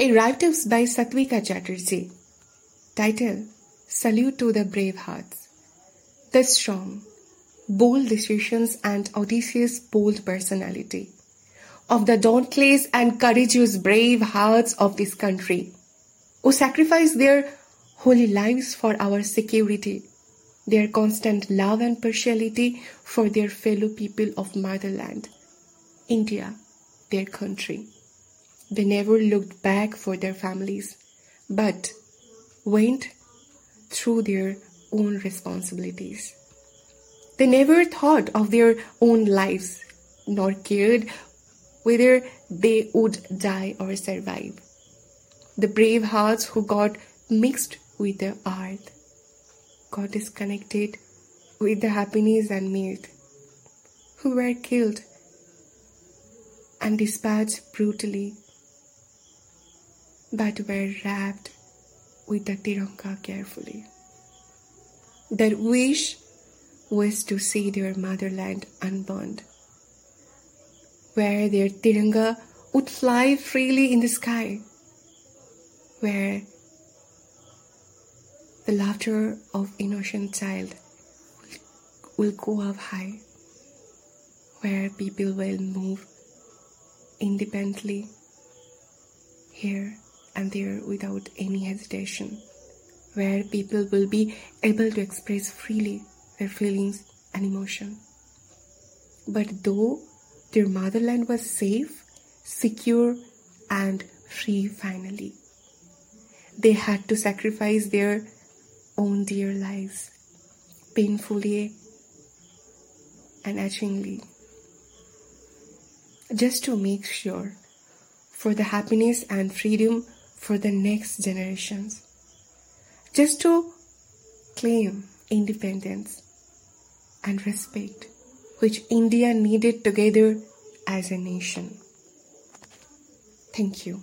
A write-ups by Sattwika Chatterjee. Title Salute to the Brave Hearts. The strong, bold decisions and audacious bold personality of the dauntless and courageous brave hearts of this country who sacrifice their holy lives for our security, their constant love and partiality for their fellow people of motherland, India, their country. They never looked back for their families, but went through their own responsibilities. They never thought of their own lives, nor cared whether they would die or survive. The brave hearts who got mixed with the earth, got disconnected with the happiness and mirth, who were killed and dispatched brutally, but were wrapped with the Tiranga carefully. Their wish was to see their motherland unburned, where their Tiranga would fly freely in the sky, where the laughter of innocent child will go up high, where people will move independently here and there without any hesitation, where people will be able to express freely their feelings and emotion. But though their motherland was safe, secure, and free finally, they had to sacrifice their own dear lives painfully and etchingly just to make sure for the happiness and freedom for the next generations just to claim independence and respect which India needed together as a nation. Thank you.